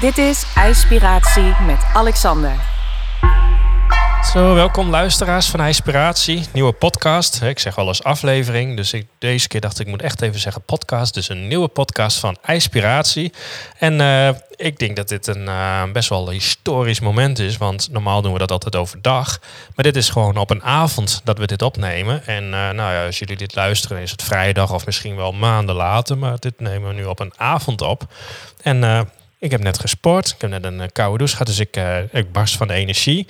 Dit is IJspiratie met Alexander. Zo, welkom luisteraars van IJspiratie. Nieuwe podcast. Ik zeg wel eens aflevering. Dus ik, deze keer dacht ik, moet echt even zeggen podcast. Dus een nieuwe podcast van IJspiratie. En uh, ik denk dat dit een uh, best wel historisch moment is. Want normaal doen we dat altijd overdag. Maar dit is gewoon op een avond dat we dit opnemen. En uh, nou ja, als jullie dit luisteren is het vrijdag of misschien wel maanden later. Maar dit nemen we nu op een avond op. En ik heb net gesport. Ik heb net een koude douche gehad. Dus ik, ik barst van de energie.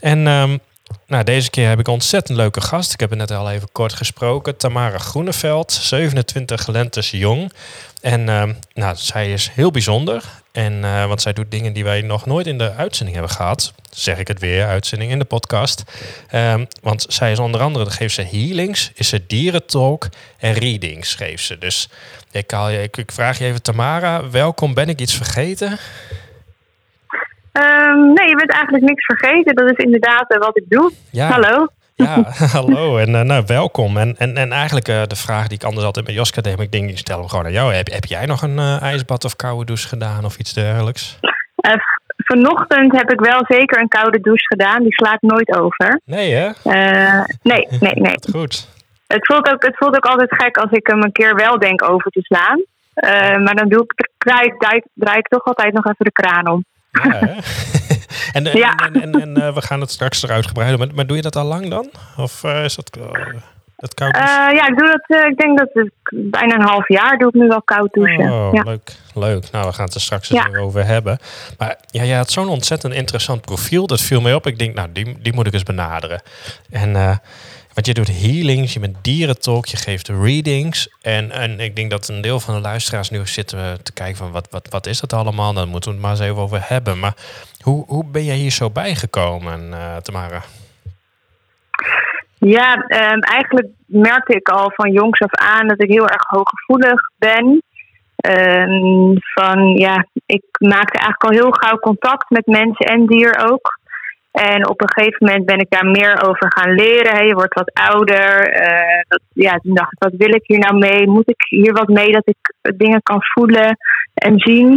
En um, nou, deze keer heb ik een ontzettend leuke gast. Ik heb het net al even kort gesproken. Tamara Groeneveld, 27 lentes jong. En um, nou, zij is heel bijzonder. En, uh, want zij doet dingen die wij nog nooit in de uitzending hebben gehad. Zeg ik het weer, uitzending in de podcast. Um, want zij is onder andere, geeft ze healings, is ze dierentalk en readings geeft ze. Dus ik, ik, ik vraag je even, Tamara, welkom. Ben ik iets vergeten? Um, nee, je bent eigenlijk niks vergeten. Dat is inderdaad uh, wat ik doe. Ja. Hallo. Ja, hallo en uh, nou, welkom. En, en, en eigenlijk uh, de vraag die ik anders altijd met Joska deed, maar ik denk, ik stel hem gewoon aan jou. Heb, heb jij nog een ijsbad of koude douche gedaan of iets dergelijks? vanochtend heb ik wel zeker een koude douche gedaan. Die slaat nooit over. Nee, hè? nee, nee, nee. Goed. Het voelt, ook, het voelt ook altijd gek als ik hem een keer wel denk over te slaan. maar dan doe ik, draai, draai, draai ik toch altijd nog even de kraan om. Ja, en, en, ja. en, en, en uh, we gaan het straks eruit gebreiden. Maar, maar, doe je dat al lang dan? Of uh, is dat uh, het koud ja, ik doe dat. ik denk dat het bijna een half jaar doe ik nu wel koud douchen. Oh, ja. leuk, leuk. Nou, we gaan het er straks ja. over hebben. Maar ja, je had zo'n ontzettend interessant profiel. Dat viel mij op. Ik denk, nou, die, die moet ik eens benaderen. En want je doet healings, je bent dierentalk, je geeft readings. En, en ik denk dat een deel van de luisteraars nu zitten te kijken van wat, wat, wat is dat allemaal? Daar moeten we het maar eens even over hebben. Maar hoe, hoe ben jij hier zo bijgekomen, uh, Tamara? Ja, um, eigenlijk merkte ik al van jongs af aan dat ik heel erg hooggevoelig ben. Um, van ja, ik maakte eigenlijk al heel gauw contact met mensen en dier ook. En op een gegeven moment ben ik daar meer over gaan leren. Je wordt wat ouder. Uh, dat, ja, toen dacht ik, wat wil ik hier nou mee? Moet ik hier wat mee dat ik dingen kan voelen en zien?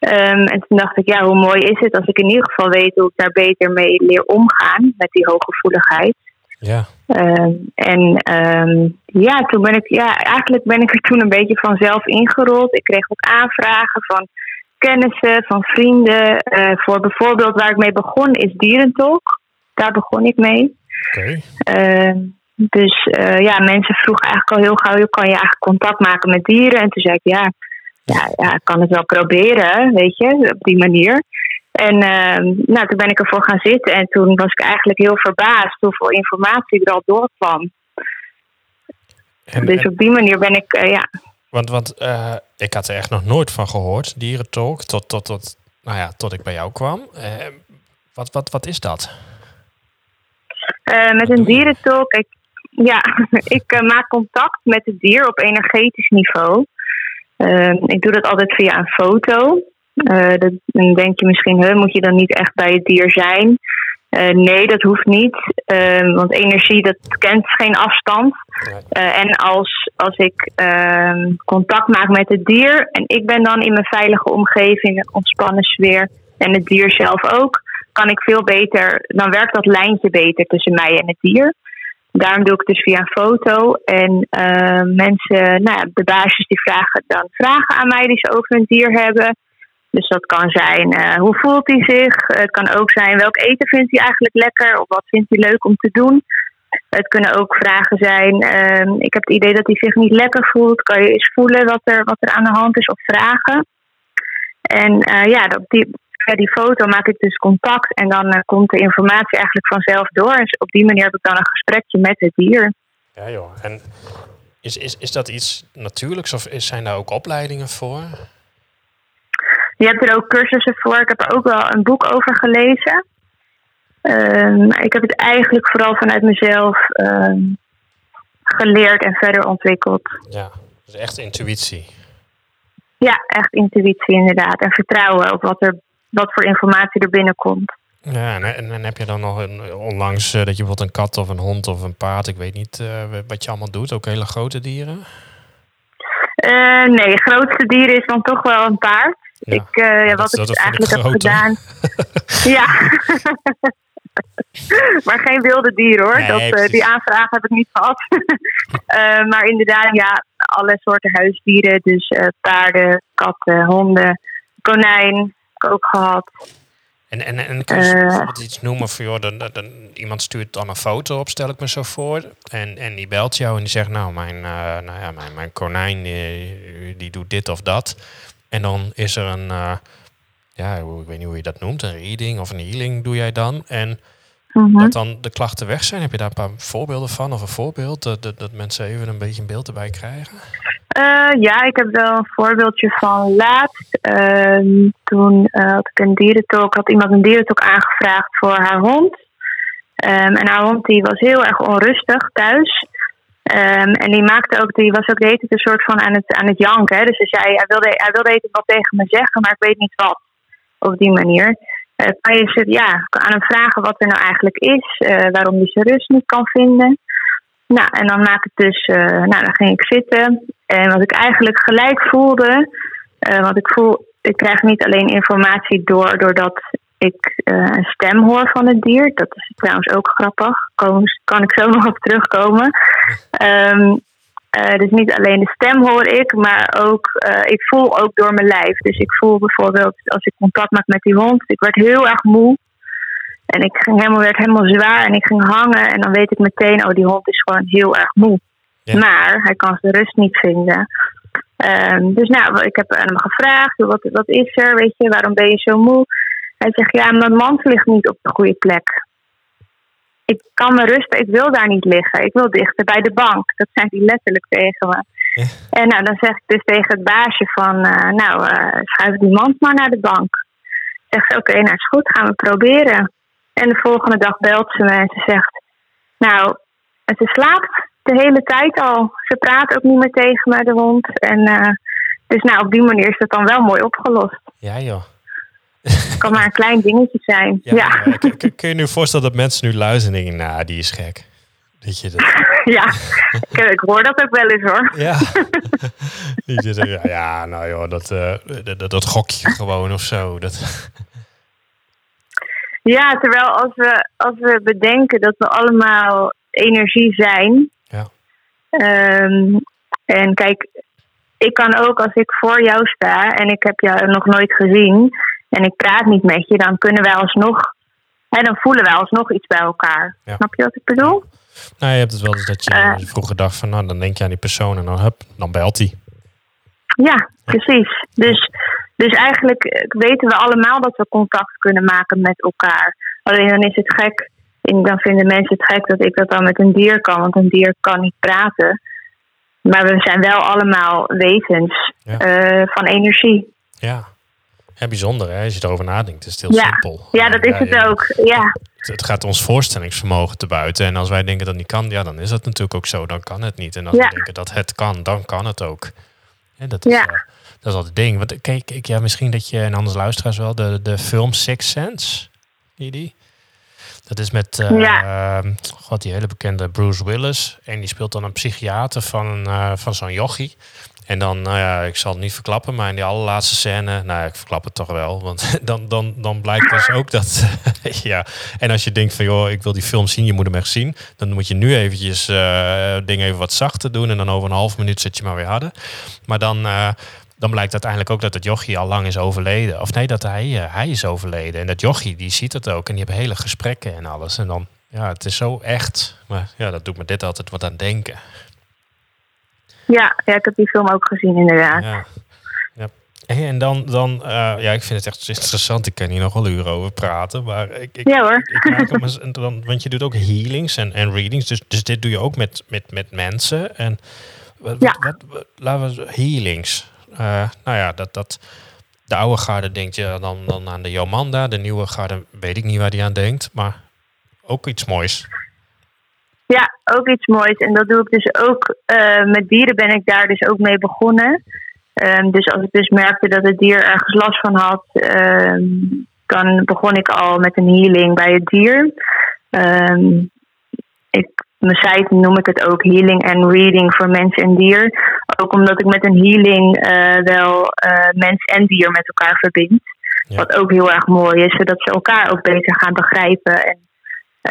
Um, en toen dacht ik, ja, hoe mooi is het als ik in ieder geval weet hoe ik daar beter mee leer omgaan met die hooggevoeligheid. Ja. Um, en um, ja, toen ben ik, ja, eigenlijk ben ik er toen een beetje vanzelf ingerold. Ik kreeg wat aanvragen van kennissen, van vrienden. Uh, voor bijvoorbeeld waar ik mee begon is dierentalk. Daar begon ik mee. Okay. Uh, dus uh, ja, mensen vroegen eigenlijk al heel gauw, kan je eigenlijk contact maken met dieren? En toen zei ik, ja, ja, ja ik kan het wel proberen, weet je, op die manier. En uh, nou, toen ben ik ervoor gaan zitten en toen was ik eigenlijk heel verbaasd hoeveel informatie er al doorkwam. En, dus op die manier ben ik, uh, ja. Want, want uh, ik had er echt nog nooit van gehoord, dierentalk, tot, tot, tot, nou ja, tot ik bij jou kwam. Uh, wat, wat, wat is dat? Uh, met een dierentalk, ik, ja, ik maak contact met het dier op energetisch niveau. ik doe dat altijd via een foto. dan denk je misschien, huh, moet je dan niet echt bij het dier zijn? Uh, nee, dat hoeft niet. Uh, want energie dat kent geen afstand. Uh, en als, als ik ehm, contact maak met het dier en ik ben dan in mijn veilige omgeving, een ontspannen sfeer en het dier zelf ook, kan ik veel beter, dan werkt dat lijntje beter tussen mij en het dier. Daarom doe ik dus via een foto. En ehm, mensen, nou ja, de baasjes die vragen dan vragen aan mij die ze over hun dier hebben. Dus dat kan zijn, uh, hoe voelt hij zich? Het kan ook zijn, welk eten vindt hij eigenlijk lekker? Of wat vindt hij leuk om te doen? Het kunnen ook vragen zijn, uh, ik heb het idee dat hij zich niet lekker voelt. Kan je eens voelen wat er, wat er aan de hand is of vragen? En uh, ja, op die, die foto maak ik dus contact en dan uh, komt de informatie eigenlijk vanzelf door. En op die manier heb ik dan een gesprekje met het dier. Ja joh, en is, is, is dat iets natuurlijks of zijn daar ook opleidingen voor? Je hebt er ook cursussen voor. Ik heb er ook wel een boek over gelezen. Um, ik heb het eigenlijk vooral vanuit mezelf um, geleerd en verder ontwikkeld. Ja, dus echt intuïtie. Ja, echt intuïtie inderdaad. En vertrouwen op wat, er, wat voor informatie er binnenkomt. Ja, en, en, en heb je dan nog een, onlangs uh, dat je bijvoorbeeld een kat of een hond of een paard, ik weet niet uh, wat je allemaal doet, ook hele grote dieren? Uh, nee, het grootste dier is dan toch wel een paard. Ja. Ik, uh, ja, wat ik eigenlijk heb gedaan. ja. maar geen wilde dieren hoor. dat, uh, die aanvraag heb ik niet gehad. maar inderdaad, ja, alle soorten huisdieren. Dus paarden, katten, honden, konijn heb ik ook gehad. En, en, en kun je bijvoorbeeld iets noemen voor joh, dan, dan, iemand stuurt dan een foto op, stel ik me zo voor. En, en die belt jou en die zegt, nou, mijn, nou ja, mijn, mijn konijn die, die doet dit of dat. En dan is er een, uh, ja, ik weet niet hoe je dat noemt, een reading of een healing doe jij dan. En mhm. dat dan de klachten weg zijn. Heb je daar een paar voorbeelden van of een voorbeeld dat, dat, dat mensen even een beetje een beeld erbij krijgen? Uh, ja, ik heb wel een voorbeeldje van laatst. Uh, toen uh, had ik een dierentalk, had iemand een dierentalk aangevraagd voor haar hond. Um, en haar hond die was heel erg onrustig thuis. Um, en die maakte ook, die was ook de een soort van aan het, aan het janken. Hè? Dus ze zei, hij wilde, hij wilde wat tegen me zeggen, maar ik weet niet wat. Op die manier. Uh, kan je ze, ja, aan hem vragen wat er nou eigenlijk is, uh, waarom hij zijn rust niet kan vinden. Nou, en dan maak ik dus, uh, nou, dan ging ik zitten. En wat ik eigenlijk gelijk voelde, want ik voel, ik krijg niet alleen informatie door, doordat ik een stem hoor van het dier. Dat is trouwens ook grappig. Kom, kan ik zo nog op terugkomen. Um, dus niet alleen de stem hoor ik, maar ook uh, ik voel ook door mijn lijf. Dus ik voel bijvoorbeeld als ik contact maak met die hond, ik werd heel erg moe. En ik ging helemaal, werd helemaal zwaar en ik ging hangen. En dan weet ik meteen, oh die hond is gewoon heel erg moe. Maar hij kan zijn rust niet vinden. Um, dus nou, ik heb aan hem gevraagd, wat, wat is er, weet je, waarom ben je zo moe? Hij zegt, ja, mijn mand ligt niet op de goede plek ik kan me rusten, ik wil daar niet liggen. Ik wil dichter bij de bank. Dat zei hij letterlijk tegen me. En nou, dan zeg ik dus tegen het baasje van, uh, nou, uh, schuif die mand maar naar de bank. Zegt ze, oké, nou is goed, gaan we proberen. En de volgende dag belt ze me en ze zegt, nou, ze slaapt de hele tijd al. Ze praat ook niet meer tegen me, de hond. En uh, dus nou, op die manier is dat dan wel mooi opgelost. Ja joh. Het kan maar een klein dingetje zijn. Ja, Kun, kun, je nu voorstellen dat mensen nu luisteren en denken, nou, die is gek. Weet je dat? ja, ik, hoor dat ook wel eens hoor. ja. Die zitten, ja, ja, nou joh, dat, uh, dat, dat, gokje gewoon of zo. Dat... ja, terwijl als we, als we bedenken dat we allemaal energie zijn. Ja. Um, en kijk, ik kan ook als ik voor jou sta en ik heb jou nog nooit gezien en ik praat niet met je, dan kunnen wij alsnog, hè, dan voelen wij alsnog iets bij elkaar. Snap je wat ik bedoel? Nou, je hebt het wel eens dat je uh, vroeger dacht van, nou, dan denk je aan die persoon en dan, hup, dan belt hij. Ja, precies. Dus, dus eigenlijk weten we allemaal dat we contact kunnen maken met elkaar. Alleen dan is het gek, en dan vinden mensen het gek dat ik dat dan met een dier kan, want een dier kan niet praten. Maar we zijn wel allemaal wezens uh, van energie. Ja, ja, bijzonder hè, als je erover nadenkt. Het is heel simpel. Ja, dat is het ook. Ja. Het, gaat ons voorstellingsvermogen te buiten. En als wij denken dat het niet kan, ja, dan is dat natuurlijk ook zo. Dan kan het niet. En als we denken dat het kan, dan kan het ook. Ja, dat is, ja. Uh, dat is al het ding. Want kijk, ik, ja, misschien dat je, en anders luisteraars wel, de, de film Six Sense. Die, die? Dat is met uh, ja. uh, God, die hele bekende Bruce Willis. En die speelt dan een psychiater van, uh, van zo'n jochie. En dan, nou ja, ik zal het niet verklappen, maar in die allerlaatste scène, nou, ik verklap het toch wel. Want dan, dan, dan blijkt dus ook dat, ja. En als je denkt van, joh, ik wil die film zien, je moet hem echt zien. Dan moet je nu eventjes uh, dingen even wat zachter doen. En dan over een half minuut zit je maar weer harder. Maar dan, uh, dan blijkt uiteindelijk ook dat het jochie al lang is overleden. Of nee, dat hij, uh, hij is overleden. En dat jochie, die ziet het ook. En die hebben hele gesprekken en alles. En dan, ja, het is zo echt. Maar ja, dat doet me dit altijd wat aan denken. Ja, ja, ik heb die film ook gezien, inderdaad. Ja. ja. En dan, dan uh, ja, ik vind het echt interessant. Ik kan hier nog wel uren over praten. Maar ik, ik, ja hoor. Ik, dan, want je doet ook healings en, en readings. Dus, dus dit doe je ook met, met, met mensen. En wat, ja. wat, laten we healings. Uh, nou ja, dat, dat, de oude garde denkt je dan, dan aan de Jomanda. De nieuwe garde weet ik niet waar die aan denkt. Maar ook iets moois. Ook iets moois. En dat doe ik dus ook uh, met dieren ben ik daar dus ook mee begonnen. Um, dus als ik dus merkte dat het dier ergens last van had, um, dan begon ik al met een healing bij het dier. Um, ik mijn site noem ik het ook healing en reading voor mens en dier. Ook omdat ik met een healing uh, wel uh, mens en dier met elkaar verbind. Ja. Wat ook heel erg mooi is, zodat ze elkaar ook beter gaan begrijpen. En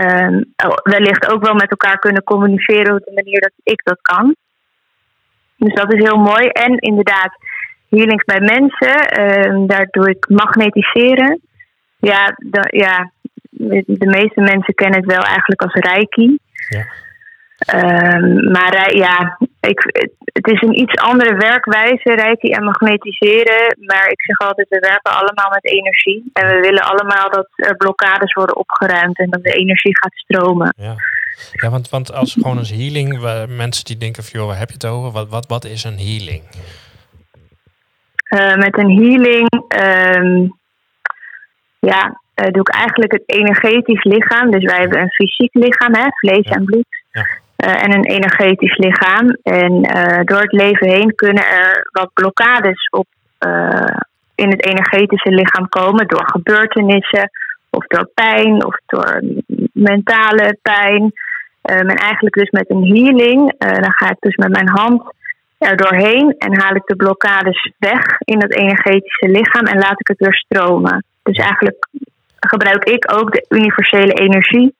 uh, wellicht ook wel met elkaar kunnen communiceren op de manier dat ik dat kan. Dus dat is heel mooi. En inderdaad, healings bij mensen, ehm, daar doe ik magnetiseren. Ja, ja, de meeste mensen kennen het wel eigenlijk als reiki. Ja. Um, maar ja, ik, het is een iets andere werkwijze, reiki en magnetiseren. Maar ik zeg altijd, we werken allemaal met energie. En we willen allemaal dat er blokkades worden opgeruimd en dat de energie gaat stromen. Ja, ja want, want als gewoon als healing, mensen die denken van, joh, waar heb je het over? Wat, wat, wat is een healing? Uh, met een healing, um, ja, uh, doe ik eigenlijk het energetisch lichaam. Dus wij hebben een fysiek lichaam, hè, vlees en bloed. Ja. Uh, en een energetisch lichaam. En uh, door het leven heen kunnen er wat blokkades op in het energetische lichaam komen. Door gebeurtenissen, of door pijn, of door mentale pijn. Um, en eigenlijk dus met een healing, dan ga ik dus met mijn hand er doorheen en haal ik de blokkades weg in het energetische lichaam en laat ik het weer stromen. Dus eigenlijk gebruik ik ook de universele energie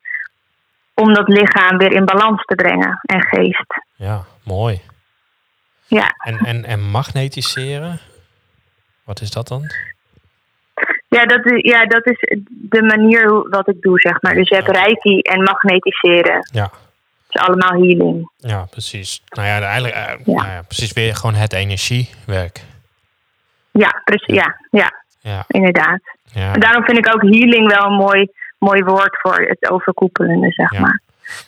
om dat lichaam weer in balans te brengen en geest. Ja, mooi. Ja. En, en, en magnetiseren, wat is dat dan? Ja dat, is, ja, dat is de manier wat ik doe, zeg maar. Dus je hebt reiki en magnetiseren. Ja. Het is allemaal healing. Ja, precies. Nou ja, eigenlijk, uh, ja. Nou ja, precies weer gewoon het energiewerk. Ja, precies. Ja, ja. ja. inderdaad. Ja. En daarom vind ik ook healing wel een mooi, mooi woord voor het overkoepelende, zeg ja. maar.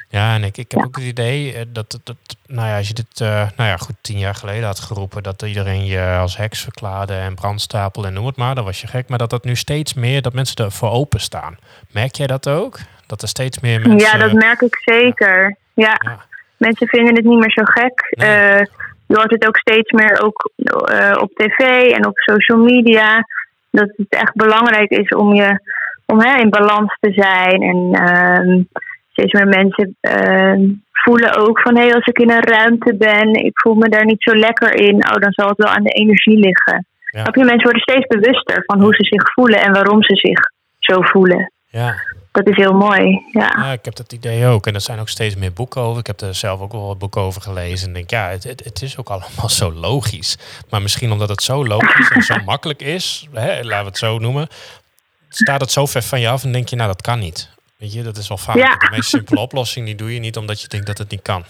Ja, en ik, ik heb ook het idee eh, dat, dat, nou ja, als je dit, uh, nou ja, goed, tien jaar geleden had geroepen dat iedereen je als heks verklaarde en brandstapel en noem het maar, dan was je gek. Maar dat dat nu steeds meer, dat mensen ervoor openstaan. Merk jij dat ook? Dat er steeds meer mensen... Ja, dat merk ik zeker. Ja, ja. mensen vinden het niet meer zo gek. Nee. Uh, je hoort het ook steeds meer ook op tv en op social media dat het echt belangrijk is om, je, om hè, in balans te zijn. En uh, steeds meer mensen uh, voelen ook van hé, hey, als ik in een ruimte ben, ik voel me daar niet zo lekker in, oh, dan zal het wel aan de energie liggen. Ja. je, mensen worden steeds bewuster van hoe ze zich voelen en waarom ze zich zo voelen. Ja, dat is heel mooi. Ja. ja, ik heb dat idee ook. En er zijn ook steeds meer boeken over. Ik heb er zelf ook wel wat boeken over gelezen. En denk, ja, het, het, het, is ook allemaal zo logisch. Maar misschien omdat het zo logisch en zo makkelijk is, hè, laten we het zo noemen, staat het zo ver van je af en denk je, nou, dat kan niet. Weet je, dat is wel vaak ja. de meest simpele oplossing. Die doe je niet omdat je denkt dat het niet kan.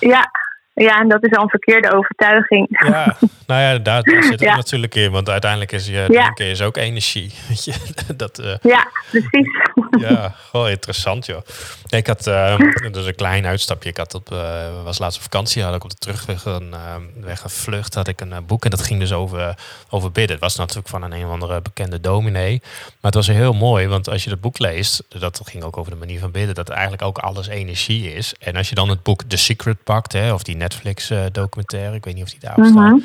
Ja, ja, en dat is al een verkeerde overtuiging. Ja, nou ja, daar, daar zit het ja. natuurlijk in. Want uiteindelijk is je denken is ook energie. Dat, uh, ja, precies. Ja, gewoon interessant joh. Ik had, uh, dus een klein uitstapje. Ik had op, uh, was laatst op vakantie, had ik op de terugweg een, weg een vlucht, had ik een boek. En dat ging dus over, over bidden. Het was natuurlijk van een een of andere bekende dominee. Maar het was heel mooi, want als je het boek leest, dat ging ook over de manier van bidden, dat eigenlijk ook alles energie is. En als je dan het boek The Secret pakt, hè, of die Netflix documentaire, ik weet niet of die daar -hmm. staat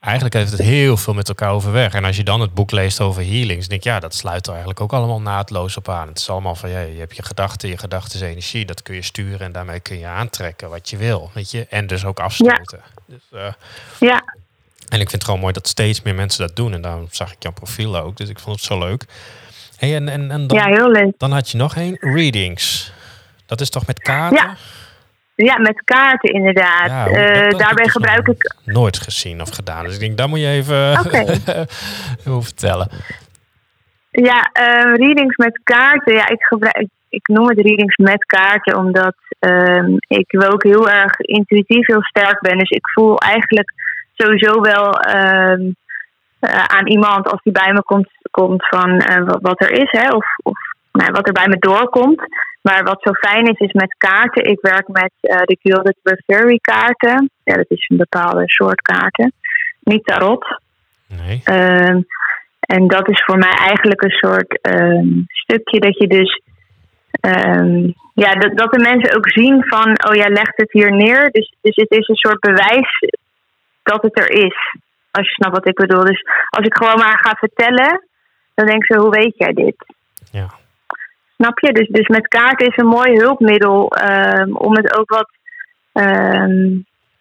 eigenlijk heeft het heel veel met elkaar overweg. En als je dan het boek leest over healings, denk ik, ja, dat sluit er eigenlijk ook allemaal naadloos op aan. Het is allemaal van, ja, je hebt je gedachten, je gedachten is energie, dat kun je sturen en daarmee kun je aantrekken wat je wil, weet je. En dus ook afstoten. Ja. Dus, uh, ja. En ik vind het gewoon mooi dat steeds meer mensen dat doen. En daarom zag ik jouw profiel ook, dus ik vond het zo leuk. Hey, en, en, en dan, ja, heel leuk. Dan had je nog één, readings. Dat is toch met kaarten? Ja. Ja, met kaarten inderdaad. Ja, dat, dat uh, daarbij gebruik ik. Nooit gezien of gedaan. Dus ik denk, daar moet je even, okay. vertellen. Ja, uh, readings met kaarten. Ja, ik, gebruik, ik noem het readings met kaarten omdat uh, ik ook heel erg intuïtief heel sterk ben. Dus ik voel eigenlijk sowieso wel ehm, eh, aan iemand als die bij me komt, komt van wat, wat, er is, hè, of, of nou, wat er bij me doorkomt. Maar wat zo fijn is, is met kaarten. Ik werk met uh, de Gilded Reverie kaarten. Ja, dat is een bepaalde soort kaarten. Niet tarot. Nee. Um, en dat is voor mij eigenlijk een soort um, stukje dat je dus... Um, ja, dat, dat de mensen ook zien van... Oh, jij legt het hier neer. Dus, dus het is een soort bewijs dat het er is. Als je snapt wat ik bedoel. Dus als ik gewoon maar ga vertellen... Dan denk ze, hoe weet jij dit? Ja. Snap je? Dus, dus met kaarten is een mooi hulpmiddel ehm, om het ook wat, ehm,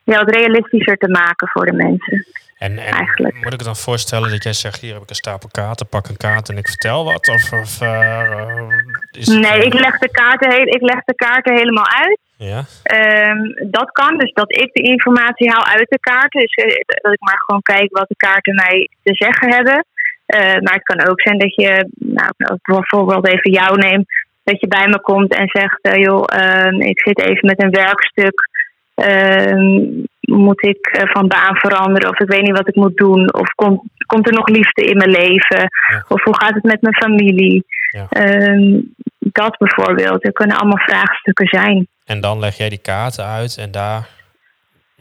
ja, wat realistischer te maken voor de mensen. En, en Eigenlijk. moet ik het dan voorstellen dat jij zegt, hier heb ik een stapel kaarten, pak een kaart en ik vertel wat? Of, of eh, is het, Nee, eh, ik leg de kaarten, heel, ik leg de kaarten helemaal uit. Ja, Ehm, dat kan, dus dat ik de informatie haal uit de kaarten. Dus eh, dat ik maar gewoon kijk wat de kaarten mij te zeggen hebben. Eh, maar het kan ook zijn dat je, nou, bijvoorbeeld even jou neem, dat je bij me komt en zegt: eh, joh, ehm, ik zit even met een werkstuk. Ehm, moet ik eh, van baan veranderen? Of ik weet niet wat ik moet doen? Of komt, komt er nog liefde in mijn leven? Ja. Of hoe gaat het met mijn familie? Ja. Ehm, dat bijvoorbeeld. Er kunnen allemaal vraagstukken zijn. en dan leg jij die kaarten uit en daar...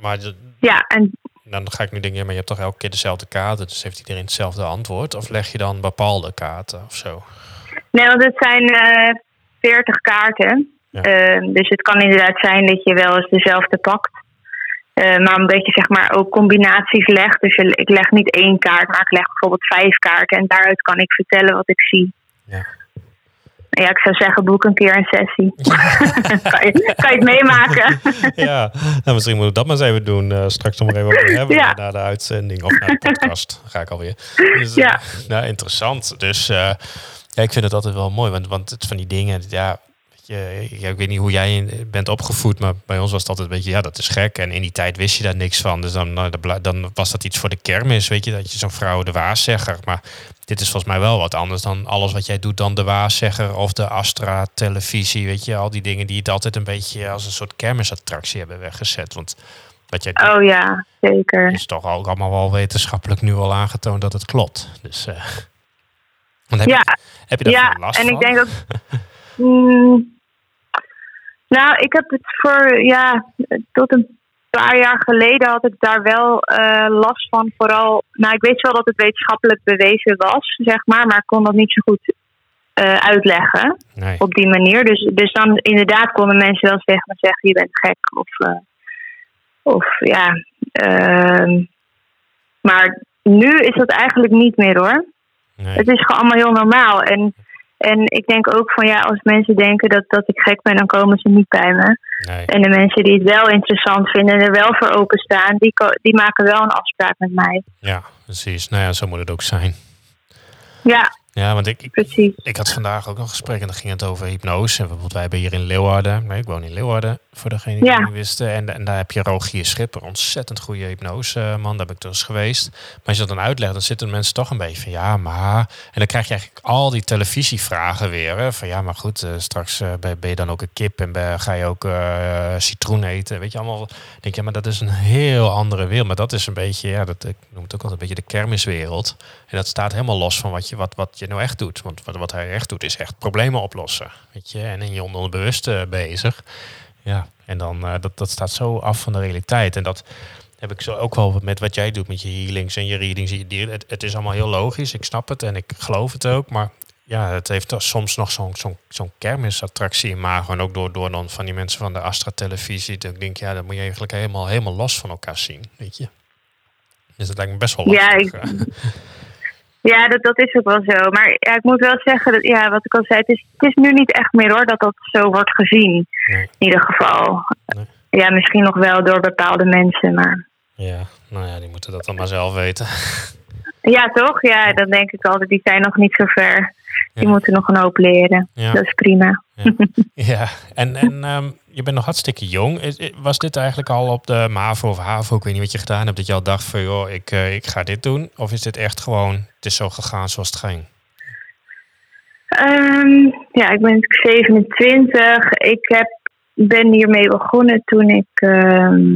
Maar de- Ja, en dan ga ik nu denken, ja, maar je hebt toch elke keer dezelfde kaarten, dus heeft iedereen hetzelfde antwoord? Of leg je dan bepaalde kaarten of zo? Nee, want het zijn eh 40 kaarten. Ja. Ehm, dus het kan inderdaad zijn dat je wel eens dezelfde pakt. Eh, maar omdat je zeg maar ook combinaties legt. Dus je- ik leg niet één kaart, maar ik leg bijvoorbeeld vijf kaarten. En daaruit kan ik vertellen wat ik zie. Ja. Ja, ik zou zeggen, boek een keer een sessie. kan, je, kan je het meemaken? ja, nou, misschien moeten we dat maar eens even doen. eh, straks nog maar even over hebben Ja. na de uitzending of na de podcast. ga ik alweer. Dus, eh, Ja. nou, interessant. Dus eh, ja, ik vind het altijd wel mooi, want, want het van die dingen, ja, ik weet niet hoe jij bent opgevoed, maar bij ons was het altijd een beetje, ja, dat is gek. En in die tijd wist je daar niks van. Dus dan, nou, dan was dat iets voor de kermis, weet je, dat je zo'n vrouw de waarzegger. Maar dit is volgens mij wel wat anders dan alles wat jij doet dan de waarzegger of de Astra televisie, weet je, al die dingen die het altijd een beetje als een soort kermisattractie hebben weggezet. Want wat jij doet Oh ja, zeker. is toch ook allemaal wel wetenschappelijk nu al aangetoond dat het klopt. Dus, eh, want heb, Ja. je, heb je daar Ja, veel last en van? ik denk ook. Mm, nou, ik heb het voor. Ja, tot een paar jaar geleden had ik daar wel eh, last van. Vooral. Nou, ik weet wel dat het wetenschappelijk bewezen was, zeg maar. Maar ik kon dat niet zo goed eh, uitleggen nee. op die manier. Dus, dus dan inderdaad konden mensen wel zeggen, zeggen je bent gek. Of, eh, of ja. ehm, maar nu is dat eigenlijk niet meer hoor. nee. Het is gewoon allemaal heel normaal. En, en ik denk ook van ja, als mensen denken dat, dat ik gek ben, dan komen ze niet bij me. nee. En de mensen die het wel interessant vinden en er wel voor openstaan, die, die maken wel een afspraak met mij. Ja, precies. Nou ja, zo moet het ook zijn. Ja, Ja, want ik, ik, precies. ik had vandaag ook nog een gesprek en dan ging het over hypnose. En bijvoorbeeld wij hebben hier in Leeuwarden, nee, ik woon in Leeuwarden, voor degene die Ja. niet wisten. En, en daar heb je Rogier Schipper, ontzettend goede hypnose eh, man, daar ben ik dus geweest. Maar als je dat dan uitlegt, dan zitten mensen toch een beetje van ja, maar... En dan krijg je eigenlijk al die televisievragen weer. Hè, van ja, maar goed, eh, straks eh, ben, je dan ook een kip en ben- ga je ook citroen eten. Weet je, allemaal... Denk je, ja, maar dat is een heel andere wereld. Maar dat is een beetje, ja, dat, ik noem het ook altijd een beetje de kermiswereld. En dat staat helemaal los van wat je, wat, wat je nou echt doet. Want wat, wat hij echt doet, is echt problemen oplossen. Weet je, en in je onderbewuste bezig. Ja, en dan, eh, dat, dat staat zo af van de realiteit. En dat heb ik zo ook wel met wat jij doet met je healings en je readings. je. Het, het is allemaal heel logisch, ik snap het en ik geloof het ook. Maar ja, het heeft soms nog zo'n zo'n zo'n kermisattractie in maag. En ook door, door dan van die mensen van de Astra televisie. Dat ik denk, ja, dat moet je eigenlijk helemaal, helemaal los van elkaar zien, weet je. Dus dat lijkt me best wel Ja, lastig. ik- Ja, dat, dat is ook wel zo. Maar ja, ik moet wel zeggen, dat, ja, wat ik al zei, het is, het is nu niet echt meer hoor dat dat zo wordt gezien. Nee. In ieder geval. Nee. Ja, misschien nog wel door bepaalde mensen, maar... Ja, nou ja, die moeten dat dan maar zelf weten. Ja, toch? Ja, dan denk ik altijd, die zijn nog niet zo ver. Die Ja. moeten nog een hoop leren. Ja. Dat is prima. Ja, en, en ehm, je bent nog hartstikke jong. Was dit eigenlijk al op de MAVO of HAVO? Ik weet niet wat je gedaan hebt. Dat je al dacht van, joh, ik, eh, ik ga dit doen. Of is dit echt gewoon, het is zo gegaan zoals het ging? Ehm, ja, ik ben 27. Ik heb, ben hiermee begonnen toen ik ehm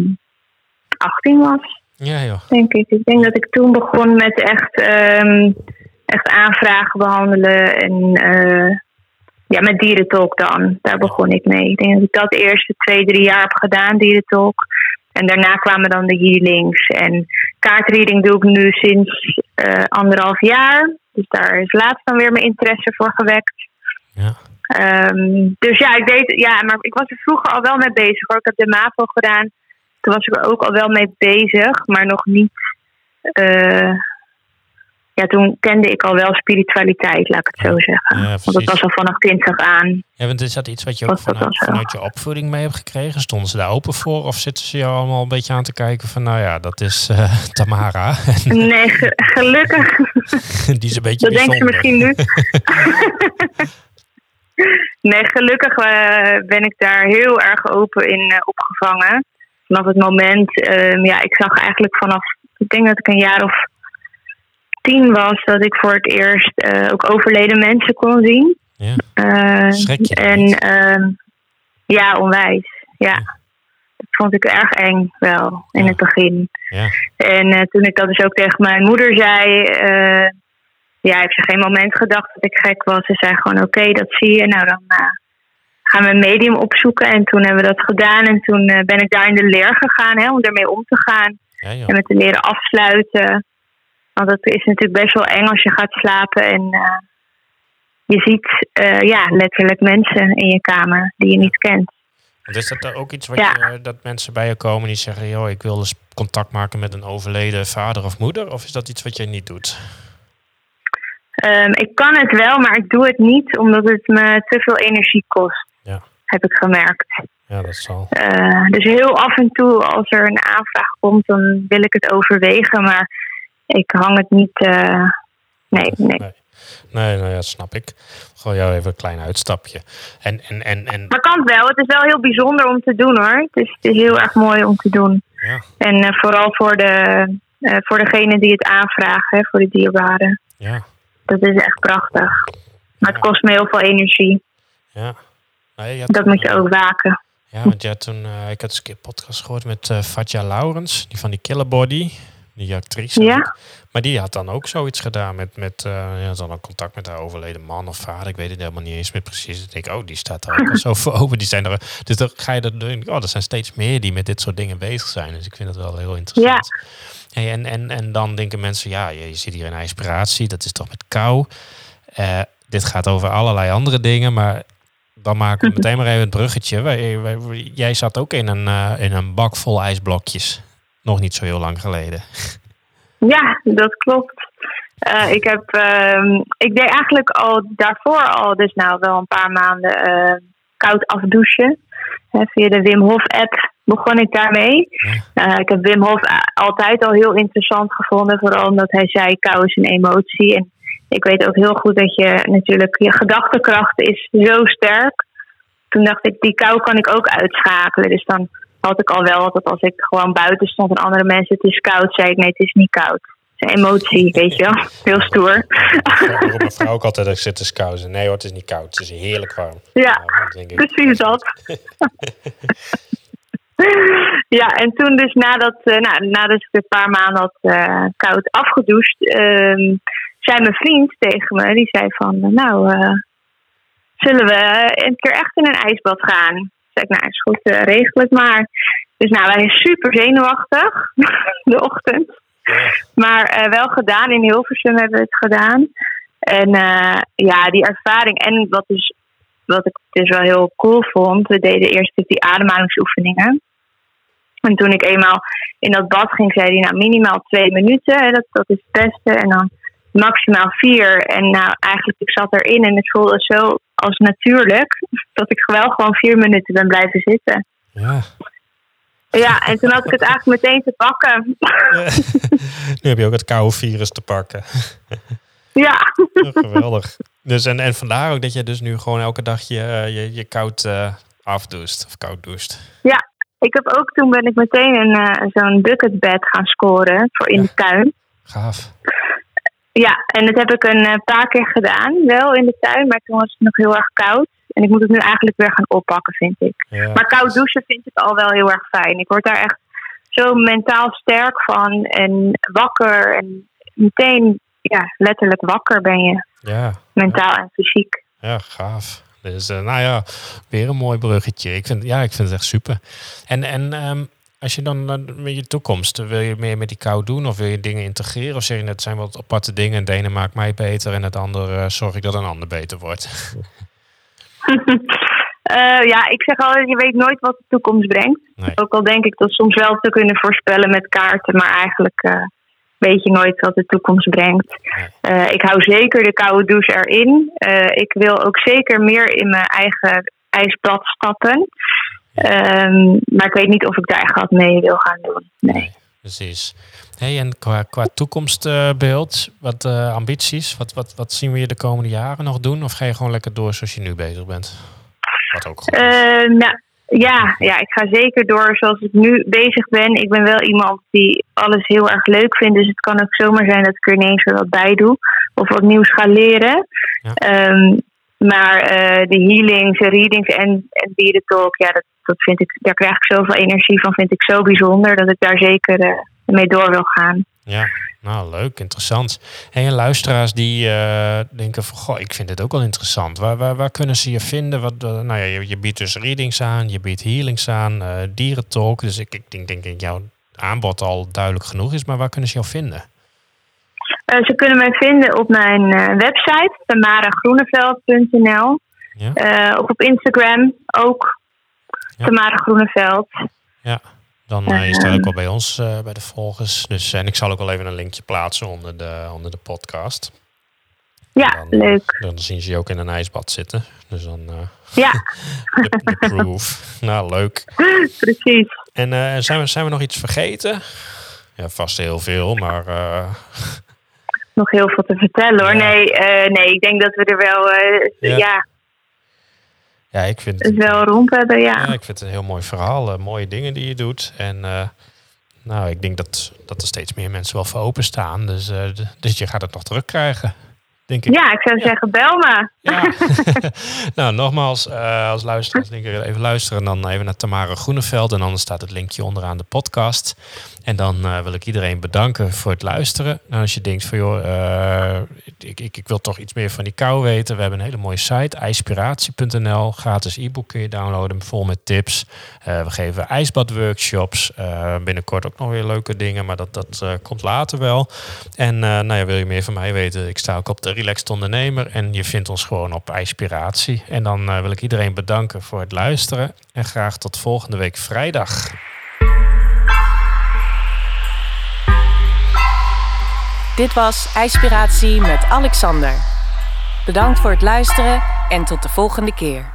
18 was, Ja, joh. denk ik. Ik denk dat ik toen begon met echt, echt aanvragen behandelen en eh, ja, met dierentalk dan. Daar begon ik mee. Ik denk dat ik dat eerste twee, drie jaar heb gedaan, dierentalk. En daarna kwamen dan de healings. En kaartreading doe ik nu sinds eh, anderhalf jaar. Dus daar is laatst dan weer mijn interesse voor gewekt. Ja. Ehm, dus ja, ik deed, ja, maar ik was er vroeger al wel mee bezig hoor. Ik heb de MAVO gedaan. Toen was ik er ook al wel mee bezig, maar nog niet, eh, ja, toen kende ik al wel spiritualiteit, laat ik het zo zeggen. Ja, Want dat was al vanaf kindsig aan. Ja, want is dat iets wat je ook vanuit, je opvoeding mee hebt gekregen? Stonden ze daar open voor? Of zitten ze jou allemaal een beetje aan te kijken van, nou ja, dat is eh, Tamara. Nee, ge- gelukkig. Die is een beetje Dat denkt ze misschien nu. nee, gelukkig eh, ben ik daar heel erg open in eh, opgevangen. Vanaf het moment, ehm, ja, ik zag eigenlijk vanaf, ik denk dat ik een jaar of tien was, dat ik voor het eerst eh, ook overleden mensen kon zien. Ja. Eh, en ehm, ja, onwijs. Ja. Dat vond ik erg eng wel in Ja. het begin. Ja. En eh, toen ik dat dus ook tegen mijn moeder zei, ja, heeft ze geen moment gedacht dat ik gek was. Ze zei gewoon: Oké, dat zie je. Nou, dan gaan we een medium opzoeken. En toen hebben we dat gedaan. En toen ben ik daar in de leer gegaan hè, om ermee om te gaan. En met te leren afsluiten. Want het is natuurlijk best wel eng als je gaat slapen en eh, je ziet eh, ja, letterlijk mensen in je kamer die je niet kent. Want Is dat ook iets wat Ja. je, dat mensen bij je komen die zeggen, joh, ik wil eens contact maken met een overleden vader of moeder? Of is dat iets wat je niet doet? Ehm, ik kan het wel, maar ik doe het niet omdat het me te veel energie kost. Ja. Heb ik gemerkt. Ja, dat zal. Eh, dus heel af en toe, als er een aanvraag komt, dan wil ik het overwegen. Maar ik hang het niet. eh, nee, nee. Nee. Nee, nou ja, dat snap ik. Gewoon jou even een klein uitstapje. En, en, en, en Maar kan wel. Het is wel heel bijzonder om te doen hoor. Het is, het is heel erg mooi om te doen. ja, En eh, vooral voor, de, eh, voor degene die het aanvragen, hè, voor de dierbaren. ja, Dat is echt prachtig. Maar het kost me heel veel energie. ja. Nee, had Dat toen, moet je ook waken. Ja, want ja, toen, ik had een keer podcast gehoord met Fatja Laurens, die van die Killer Body, die actrice. Ja? Maar die had dan ook zoiets gedaan met, met eh, ja, dan contact met haar overleden man of vader. Ik weet het helemaal niet eens meer precies. Ik denk, oh, die staat daar ook zo voor open. Die zijn er, dus dan ga je er, doen. oh, er zijn steeds meer die met dit soort dingen bezig zijn. Dus ik vind dat wel heel interessant. Hey, en, en, en dan denken mensen, ja, je, je zit hier in inspiratie, dat is toch met kou. Eh, dit gaat over allerlei andere dingen, maar dan maken we meteen maar even het bruggetje. Wij, wij- jij zat ook in een, eh, in een bak vol ijsblokjes. Nog niet zo heel lang geleden. Ja, dat klopt. Eh, ik, heb, ehm, ik deed eigenlijk al daarvoor al, dus nou wel een paar maanden eh, koud afdouchen. Via de Wim Hof app begon ik daarmee. Eh, ik heb Wim Hof altijd al heel interessant gevonden, vooral omdat hij zei kou is een emotie. En ik weet ook heel goed dat je natuurlijk, je gedachtekracht is zo sterk. Toen dacht ik, die kou kan ik ook uitschakelen. Dus dan had ik al wel dat als ik gewoon buiten stond en andere mensen het is koud, zei ik nee, het is niet koud. Het is een emotie, weet je wel. Heel stoer. Roept mijn vrouw ook altijd dat ik zit te kousen. Nee hoor, het is niet koud. Het is heerlijk warm. Ja, Nou, ik, precies dat. ja, en toen dus nadat, eh nou, nadat ik een paar maanden had eh, koud afgedoucht, ehm, zei mijn vriend tegen me, die zei van, nou, eh, zullen we een keer echt in een ijsbad gaan? Zeg ik, nou is goed, eh, regel het maar. Dus nou, wij zijn super zenuwachtig de ochtend. Maar eh, wel gedaan, in Hilversum hebben we het gedaan. En eh, ja, die ervaring en wat, dus, wat ik dus wel heel cool vond, we deden eerst natuurlijk die ademhalingsoefeningen. En toen ik eenmaal in dat bad ging, zei hij nou minimaal twee minuten, hè, dat, dat is het beste. En dan maximaal vier. En nou, eigenlijk, ik zat erin en het voelde zo als natuurlijk, dat ik wel gewoon vier minuten ben blijven zitten. Ja. Ja, en toen had ik het eigenlijk meteen te pakken. nu heb je ook het koude virus te pakken. ja. Geweldig. Dus en, en vandaar ook dat je dus nu gewoon elke dag je, eh, je, je koud eh afdoest. Of koud doucht. Ja, ik heb ook toen ben ik meteen een, eh, zo'n bucketbed gaan scoren voor in de tuin. Gaaf. Ja, en dat heb ik een eh, paar keer gedaan, wel in de tuin, maar toen was het nog heel erg koud. En ik moet het nu eigenlijk weer gaan oppakken, vind ik. Ja. Maar koud douchen vind ik al wel heel erg fijn. Ik word daar echt zo mentaal sterk van en wakker. En meteen, ja, letterlijk wakker ben je, Ja. mentaal en fysiek. Ja, gaaf. Dus eh, nou ja, weer een mooi bruggetje. Ik vind, ja, ik vind het echt super. En, en ehm, als je dan eh, met je toekomst, wil je meer met die kou doen of wil je dingen integreren? Of zeg je net, het zijn wat aparte dingen. Het ene maakt mij beter en het andere eh, zorg ik dat een ander beter wordt. Eh, ja, ik zeg altijd, je weet nooit wat de toekomst brengt. Nee. Ook al denk ik dat soms wel te kunnen voorspellen met kaarten, maar eigenlijk eh, weet je nooit wat de toekomst brengt. Eh, ik hou zeker de koude douche erin. Eh, ik wil ook zeker meer in mijn eigen ijsbad stappen. Ehm, maar ik weet niet of ik daar echt wat mee wil gaan doen. Nee. precies. Hey, en qua, qua toekomstbeeld, wat uh, ambities, wat, wat, wat zien we je de komende jaren nog doen? Of ga je gewoon lekker door zoals je nu bezig bent? Wat ook goed nou, ja, ja, ik ga zeker door zoals ik nu bezig ben. Ik ben wel iemand die alles heel erg leuk vindt. Dus het kan ook zomaar zijn dat ik er ineens weer wat bij doe. Of wat nieuws ga leren. Ehm, maar uh, de healings, readings en, en dierentalk, ja, dat, dat vind ik, daar krijg ik zoveel energie van. Vind ik zo bijzonder dat ik daar zeker uh, mee door wil gaan. Ja, nou leuk, interessant. En luisteraars die uh, denken van, goh, ik vind dit ook wel interessant. Waar, waar, waar kunnen ze je vinden? Wat, nou ja, je, je, biedt dus readings aan, je biedt healings aan, dierentalk. Dus ik, ik denk, denk dat jouw aanbod al duidelijk genoeg is. Maar waar kunnen ze jou vinden? Ze kunnen mij vinden op mijn website, tamaragroeneveld.nl. Ja. of op Instagram ook, ja. Tamara Groeneveld. Ja. Dan uh, je staat ook wel bij ons, bij de volgers. Dus, en ik zal ook wel even een linkje plaatsen onder de, onder de podcast. Ja, dan, leuk. Dan zien ze je ook in een ijsbad zitten. Dus dan... Uh, ja. de, de, proof. nou, leuk. Precies. En zijn, we, zijn we nog iets vergeten? Ja, vast heel veel, maar... nog heel veel te vertellen hoor. Ja. Nee, nee, ik denk dat we er wel... ja. ja ja, ik vind het wel rond hebben, ja. ja. Ik vind het een heel mooi verhaal, uh, mooie dingen die je doet. En nou, ik denk dat, dat er steeds meer mensen wel voor openstaan. Dus, dus je gaat het nog terugkrijgen. Denk ik. Ja, ik zou zeggen, bel me. Ja. nou, nogmaals, als luisteraars denk ik even luisteren. Dan even naar Tamara Groeneveld. En anders staat het linkje onderaan de podcast. En dan uh, wil ik iedereen bedanken voor het luisteren. Nou, als je denkt van joh, uh, ik, ik, ik, wil toch iets meer van die kou weten. We hebben een hele mooie site, ijspiratie.nl. Gratis e-book kun je downloaden, vol met tips. Uh, we geven ijsbadworkshops. binnenkort ook nog weer leuke dingen, maar dat, dat komt later wel. En nou ja, wil je meer van mij weten? Ik sta ook op de Relaxed Ondernemer. En je vindt ons gewoon op ijspiratie. En dan wil ik iedereen bedanken voor het luisteren. En graag tot volgende week vrijdag. Dit was IJspiratie met Alexander. Bedankt voor het luisteren en tot de volgende keer.